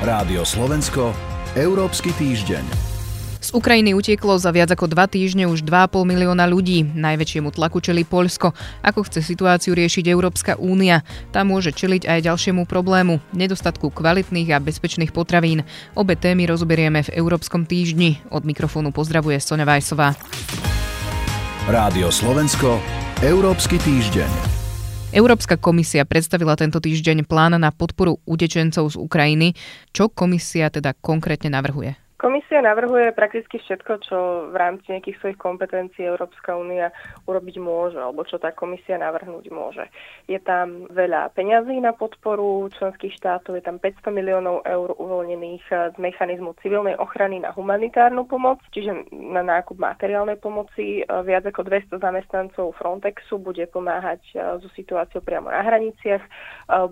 Rádio Slovensko, Európsky týždeň. Z Ukrajiny utieklo za viac ako dva týždne už 2,5 milióna ľudí. Najväčšiemu tlaku čeli Poľsko. Ako chce situáciu riešiť Európska únia? Tá môže čeliť aj ďalšiemu problému nedostatku kvalitných a bezpečných potravín. Obe témy rozoberieme v Európskom týždni. Od mikrofónu pozdravuje Sonja Vajsová. Rádio Slovensko, Európsky týždeň. Európska komisia predstavila tento týždeň plán na podporu utečencov z Ukrajiny. Čo komisia teda konkrétne navrhuje? Komisia navrhuje prakticky všetko, čo v rámci nejakých svojich kompetencií Európska únia urobiť môže, alebo čo tá komisia navrhnúť môže. Je tam veľa peňazí na podporu členských štátov, je tam 500 miliónov eur uvoľnených z mechanizmu civilnej ochrany na humanitárnu pomoc, čiže na nákup materiálnej pomoci. Viac ako 200 zamestnancov Frontexu bude pomáhať so situáciou priamo na hraniciach,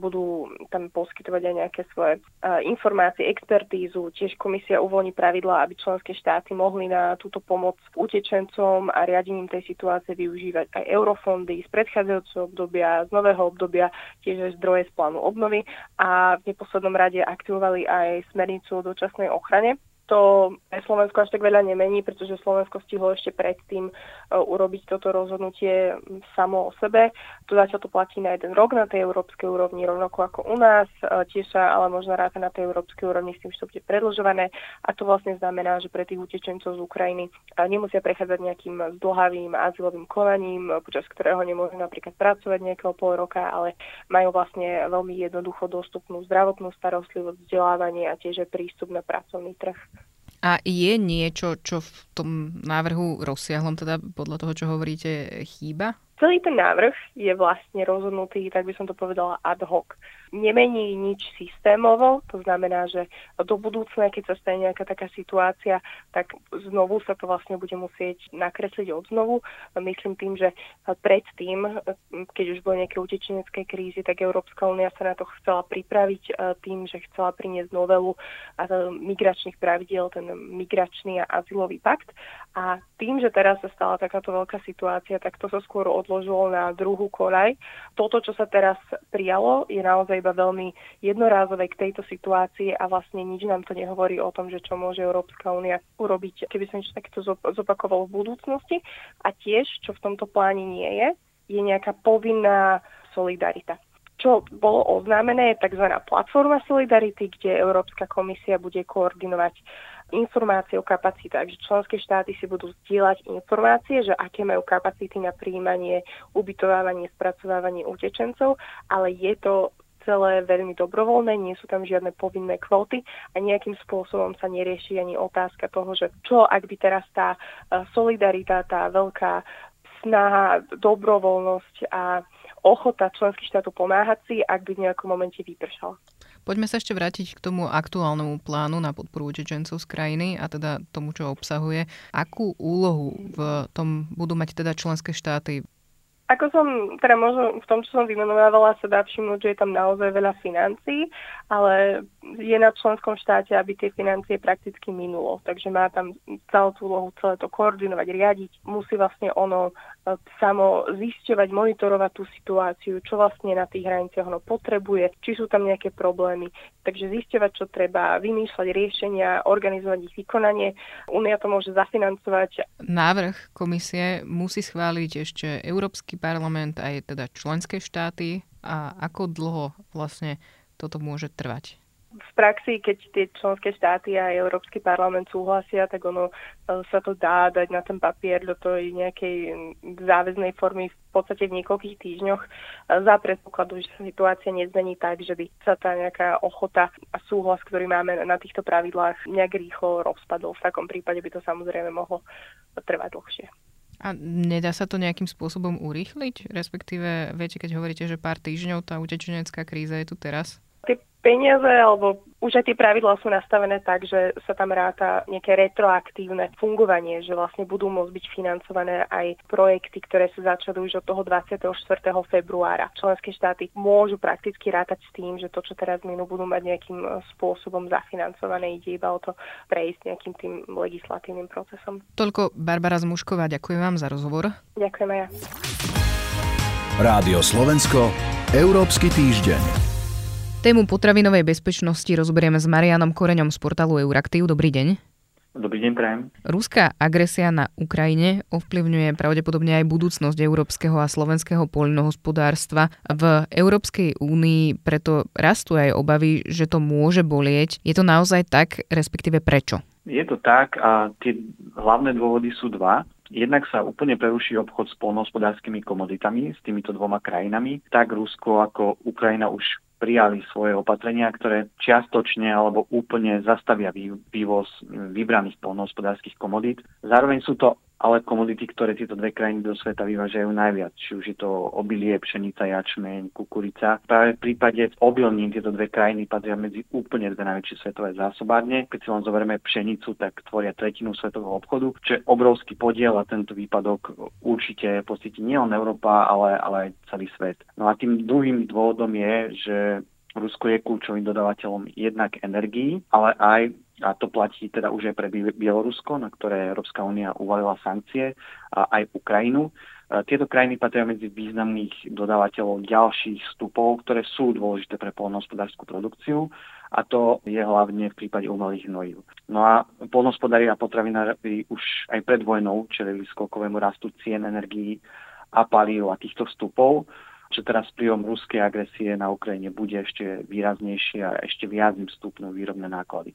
budú tam poskytovať aj nejaké svoje informácie, expertízu. Tiež komisia uvoľní pravidlá, aby členské štáty mohli na túto pomoc utečencom a riadením tej situácie využívať aj eurofondy z predchádzajúceho obdobia, z nového obdobia, tiež aj zdroje z plánu obnovy a v neposlednom rade aktivovali aj smernicu o dočasnej ochrane, to Slovensko až tak veľa nemení, pretože Slovensko stihlo ešte predtým e, urobiť toto rozhodnutie samo o sebe. To zatiaľ to platí na jeden rok na tej európskej úrovni, rovnako ako u nás. E, tiež sa ale možno ráta na tej európskej úrovni s tým, že to bude predlžované. A to vlastne znamená, že pre tých utečencov z Ukrajiny e, nemusia prechádzať nejakým zdlhavým azylovým konaním, počas ktorého nemôžu napríklad pracovať nejakého pol roka, ale majú vlastne veľmi jednoducho dostupnú zdravotnú starostlivosť, vzdelávanie a tiež prístup na pracovný trh. A je niečo, čo v tom návrhu rozsiahlom, teda podľa toho, čo hovoríte, chýba? Celý ten návrh je vlastne rozhodnutý, tak by som to povedala, ad hoc nemení nič systémovo, to znamená, že do budúcna, keď sa stane nejaká taká situácia, tak znovu sa to vlastne bude musieť nakresliť od znovu. Myslím tým, že predtým, keď už boli nejaké utečenecké krízy, tak Európska únia sa na to chcela pripraviť e, tým, že chcela priniesť novelu migračných pravidiel, ten migračný a azylový pakt. A tým, že teraz sa stala takáto veľká situácia, tak to sa skôr odložilo na druhú kolaj. Toto, čo sa teraz prijalo, je naozaj iba veľmi jednorázové k tejto situácii a vlastne nič nám to nehovorí o tom, že čo môže Európska únia urobiť, keby sa niečo takéto zopakovalo v budúcnosti. A tiež, čo v tomto pláne nie je, je nejaká povinná solidarita čo bolo oznámené, je tzv. platforma Solidarity, kde Európska komisia bude koordinovať informácie o kapacitách, že členské štáty si budú zdieľať informácie, že aké majú kapacity na príjmanie, ubytovávanie, spracovávanie utečencov, ale je to celé veľmi dobrovoľné, nie sú tam žiadne povinné kvóty a nejakým spôsobom sa nerieši ani otázka toho, že čo ak by teraz tá e, solidarita, tá veľká snaha, dobrovoľnosť a ochota členských štátov pomáhať si, ak by v nejakom momente vypršala. Poďme sa ešte vrátiť k tomu aktuálnemu plánu na podporu utečencov z krajiny a teda tomu, čo obsahuje. Akú úlohu v tom budú mať teda členské štáty? Ako som, teda možno v tom, čo som vymenovávala, sa dá všimnúť, že je tam naozaj veľa financií, ale je na členskom štáte, aby tie financie prakticky minulo. Takže má tam celú tú úlohu celé to koordinovať, riadiť. Musí vlastne ono e, samo zisťovať, monitorovať tú situáciu, čo vlastne na tých hraniciach ono potrebuje, či sú tam nejaké problémy. Takže zisťovať, čo treba, vymýšľať riešenia, organizovať ich vykonanie. Únia to môže zafinancovať. Návrh komisie musí schváliť ešte Európsky parlament aj teda členské štáty a ako dlho vlastne toto môže trvať? V praxi, keď tie členské štáty a Európsky parlament súhlasia, tak ono e, sa to dá dať na ten papier do tej nejakej záväznej formy v podstate v niekoľkých týždňoch e, za predpokladu, že sa situácia nezmení tak, že by sa tá nejaká ochota a súhlas, ktorý máme na týchto pravidlách, nejak rýchlo rozpadol. V takom prípade by to samozrejme mohlo trvať dlhšie. A nedá sa to nejakým spôsobom urýchliť? Respektíve, viete, keď hovoríte, že pár týždňov tá utečenecká kríza je tu teraz? Tie peniaze alebo už aj tie pravidlá sú nastavené tak, že sa tam ráta nejaké retroaktívne fungovanie, že vlastne budú môcť byť financované aj projekty, ktoré sa začali už od toho 24. februára. Členské štáty môžu prakticky rátať s tým, že to, čo teraz minú, budú mať nejakým e, spôsobom zafinancované. Ide iba o to prejsť nejakým tým legislatívnym procesom. Toľko Barbara Zmušková, ďakujem vám za rozhovor. Ďakujem aj ja. Rádio Slovensko, Európsky týždeň. Tému potravinovej bezpečnosti rozoberieme s Marianom Koreňom z portálu Euraktiv. Dobrý deň. Dobrý deň, prajem. Ruská agresia na Ukrajine ovplyvňuje pravdepodobne aj budúcnosť európskeho a slovenského poľnohospodárstva. V Európskej únii preto rastú aj obavy, že to môže bolieť. Je to naozaj tak, respektíve prečo? Je to tak a tie hlavné dôvody sú dva. Jednak sa úplne preruší obchod s polnohospodárskymi komoditami s týmito dvoma krajinami. Tak Rusko ako Ukrajina už prijali svoje opatrenia, ktoré čiastočne alebo úplne zastavia vývoz vybraných polnohospodárských komodít. Zároveň sú to ale komodity, ktoré tieto dve krajiny do sveta vyvážajú najviac, či už je to obilie, pšenica, jačmeň, kukurica. Práve v prípade obilnín tieto dve krajiny patria medzi úplne dve najväčšie svetové zásobárne. Keď si len zoberieme pšenicu, tak tvoria tretinu svetového obchodu, čo je obrovský podiel a tento výpadok určite pocíti nielen Európa, ale, ale aj celý svet. No a tým druhým dôvodom je, že Rusko je kľúčovým dodávateľom jednak energií, ale aj a to platí teda už aj pre Bielorusko, na ktoré Európska únia uvalila sankcie, a aj Ukrajinu. Tieto krajiny patria medzi významných dodávateľov ďalších vstupov, ktoré sú dôležité pre polnohospodárskú produkciu a to je hlavne v prípade umelých hnojív. No a polnohospodári a potravinári už aj pred vojnou čelili skokovému rastu cien energií a palív a týchto vstupov čo teraz vplyvom ruskej agresie na Ukrajine bude ešte výraznejšie a ešte viac im stupnú výrobné náklady.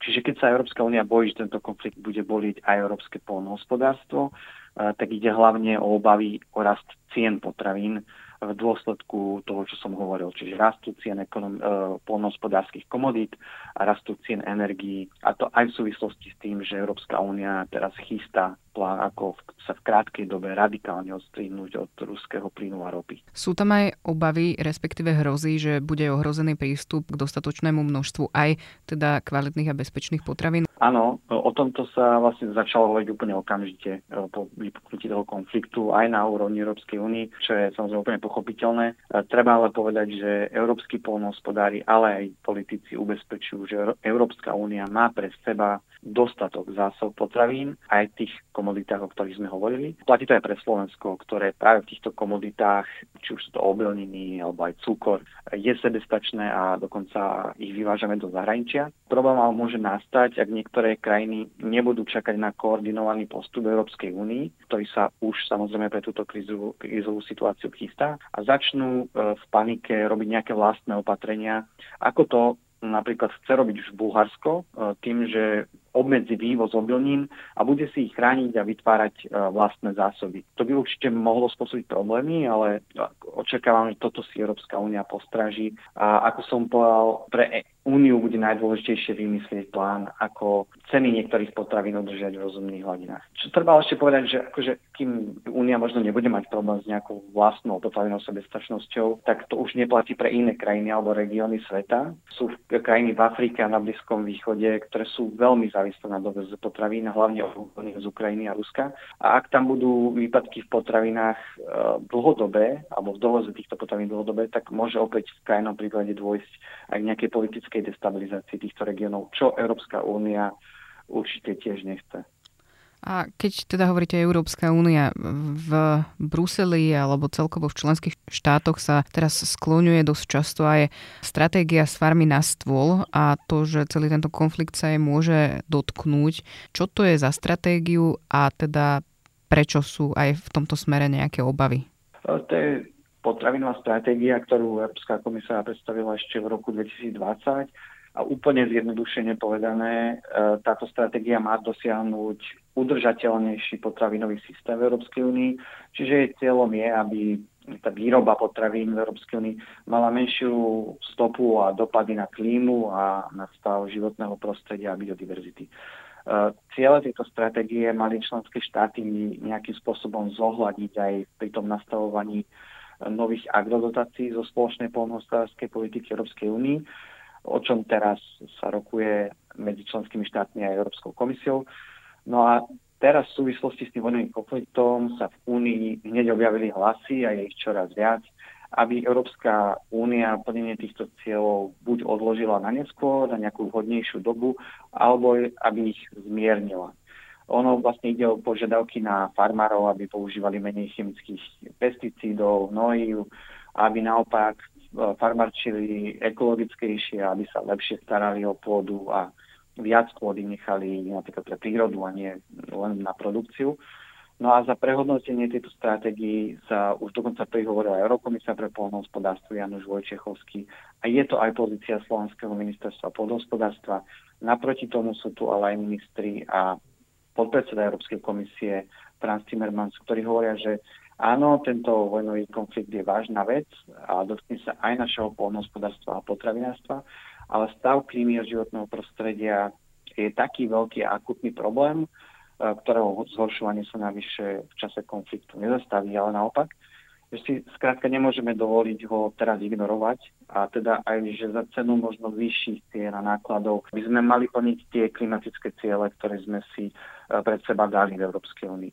Čiže keď sa Európska únia bojí, že tento konflikt bude boliť aj európske polnohospodárstvo, eh, tak ide hlavne o obavy o rast cien potravín v dôsledku toho, čo som hovoril. Čiže rastú cien ekonom- eh, polnohospodárskych komodít a rastú cien energií. A to aj v súvislosti s tým, že Európska únia teraz chystá plán, ako sa v krátkej dobe radikálne odstrihnúť od ruského plynu a ropy. Sú tam aj obavy, respektíve hrozí, že bude ohrozený prístup k dostatočnému množstvu aj teda kvalitných a bezpečných potravín? Áno, o tomto sa vlastne začalo hovoriť úplne okamžite e, po vypuknutí toho konfliktu aj na úrovni Európskej únie, čo je samozrejme úplne pochopiteľné. E, treba ale povedať, že európsky polnohospodári, ale aj politici ubezpečujú, že Európska únia má pre seba dostatok zásob potravín aj tých komoditách, o ktorých sme hovorili. Platí to aj pre Slovensko, ktoré práve v týchto komoditách, či už sú to obilniny alebo aj cukor, je sebestačné a dokonca ich vyvážame do zahraničia. Problém ale môže nastať, ak niektoré krajiny nebudú čakať na koordinovaný postup Európskej únii, ktorý sa už samozrejme pre túto krízovú, krízovú situáciu chystá a začnú e, v panike robiť nejaké vlastné opatrenia, ako to napríklad chce robiť už Bulharsko e, tým, že obmedzi vývoz obilnín a bude si ich chrániť a vytvárať e, vlastné zásoby. To by určite mohlo spôsobiť problémy, ale očakávam, že toto si Európska únia postraží. A ako som povedal, pre Úniu bude najdôležitejšie vymyslieť plán, ako ceny niektorých potravín udržať v rozumných hladinách. Čo treba ešte povedať, že akože, kým Únia možno nebude mať problém s nejakou vlastnou potravinou sebestačnosťou, tak to už neplatí pre iné krajiny alebo regióny sveta. Sú krajiny v Afrike a na Blízkom východe, ktoré sú veľmi závislé na dovoz potravín, hlavne z Ukrajiny a Ruska. A ak tam budú výpadky v potravinách e, dlhodobé, alebo v dovoze týchto potravín dlhodobé, tak môže opäť v krajnom príklade dôjsť aj k nejakej politickej politickej destabilizácii týchto regiónov, čo Európska únia určite tiež nechce. A keď teda hovoríte Európska únia, v Bruseli alebo celkovo v členských štátoch sa teraz skloňuje dosť často aj stratégia s farmy na stôl a to, že celý tento konflikt sa jej môže dotknúť. Čo to je za stratégiu a teda prečo sú aj v tomto smere nejaké obavy? To je potravinová stratégia, ktorú Európska komisia predstavila ešte v roku 2020 a úplne zjednodušene povedané, e, táto stratégia má dosiahnuť udržateľnejší potravinový systém v Európskej únii, čiže jej cieľom je, aby tá výroba potravín v Európskej únii mala menšiu stopu a dopady na klímu a na stav životného prostredia a biodiverzity. E, ciele tejto stratégie mali členské štáty nejakým spôsobom zohľadiť aj pri tom nastavovaní nových agrodotácií zo spoločnej polnohospodárskej politiky Európskej únii, o čom teraz sa rokuje medzi členskými štátmi a Európskou komisiou. No a teraz v súvislosti s tým vojnovým konfliktom sa v Únii hneď objavili hlasy a je ich čoraz viac, aby Európska únia plnenie týchto cieľov buď odložila na neskôr, na nejakú vhodnejšiu dobu, alebo aby ich zmiernila. Ono vlastne ide o požiadavky na farmárov, aby používali menej chemických pesticídov, hnojív, aby naopak farmarčili ekologickejšie, aby sa lepšie starali o pôdu a viac pôdy nechali napríklad pre prírodu a nie len na produkciu. No a za prehodnotenie tejto stratégii sa už dokonca prihovorila Eurokomisia pre polnohospodárstvo Januš Vojčechovský a je to aj pozícia Slovenského ministerstva polnohospodárstva. Naproti tomu sú tu ale aj ministri a podpredseda Európskej komisie Franz Timmermans, ktorí hovoria, že áno, tento vojnový konflikt je vážna vec a dotkne sa aj našeho polnohospodárstva a potravinárstva, ale stav klímy a životného prostredia je taký veľký a akutný problém, E, ktorého zhoršovanie sa navyše v čase konfliktu nezastaví, ale naopak, že si skrátka nemôžeme dovoliť ho teraz ignorovať a teda aj, že za cenu možno vyšších cien a nákladov by sme mali plniť tie klimatické ciele, ktoré sme si e, pred seba dali v Európskej únii.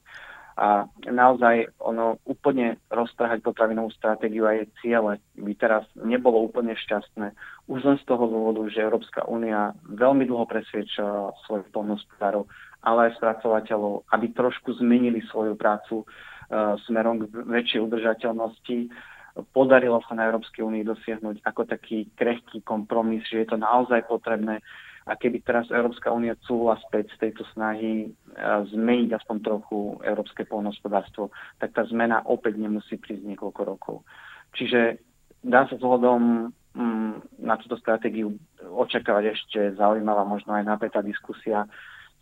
A naozaj ono úplne roztrhať potravinovú stratégiu a jej ciele by teraz nebolo úplne šťastné. Už len z toho dôvodu, že Európska únia veľmi dlho presviečala svojich polnospodárov, ale aj spracovateľov, aby trošku zmenili svoju prácu uh, smerom k väčšej udržateľnosti. Podarilo sa na Európskej únii dosiahnuť ako taký krehký kompromis, že je to naozaj potrebné a keby teraz Európska únia cúla späť z tejto snahy zmeniť aspoň trochu európske polnospodárstvo, tak tá zmena opäť nemusí prísť niekoľko rokov. Čiže dá sa vzhľadom mm, na túto stratégiu očakávať ešte zaujímavá, možno aj napätá diskusia.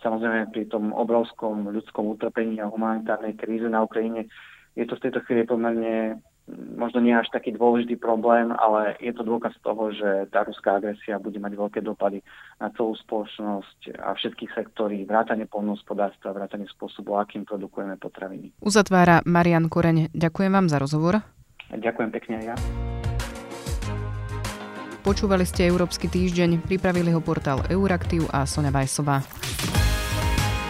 Samozrejme pri tom obrovskom ľudskom utrpení a humanitárnej kríze na Ukrajine je to v tejto chvíli pomerne možno nie až taký dôležitý problém, ale je to dôkaz toho, že tá ruská agresia bude mať veľké dopady na celú spoločnosť a všetkých sektorí, vrátane polnohospodárstva, vrátane spôsobu, akým produkujeme potraviny. Uzatvára Marian Koreň. Ďakujem vám za rozhovor. Ďakujem pekne aj ja. Počúvali ste Európsky týždeň, pripravili ho portál Euraktiv a Sonja Vajsová.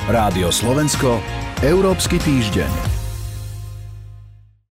Rádio Slovensko, Európsky týždeň.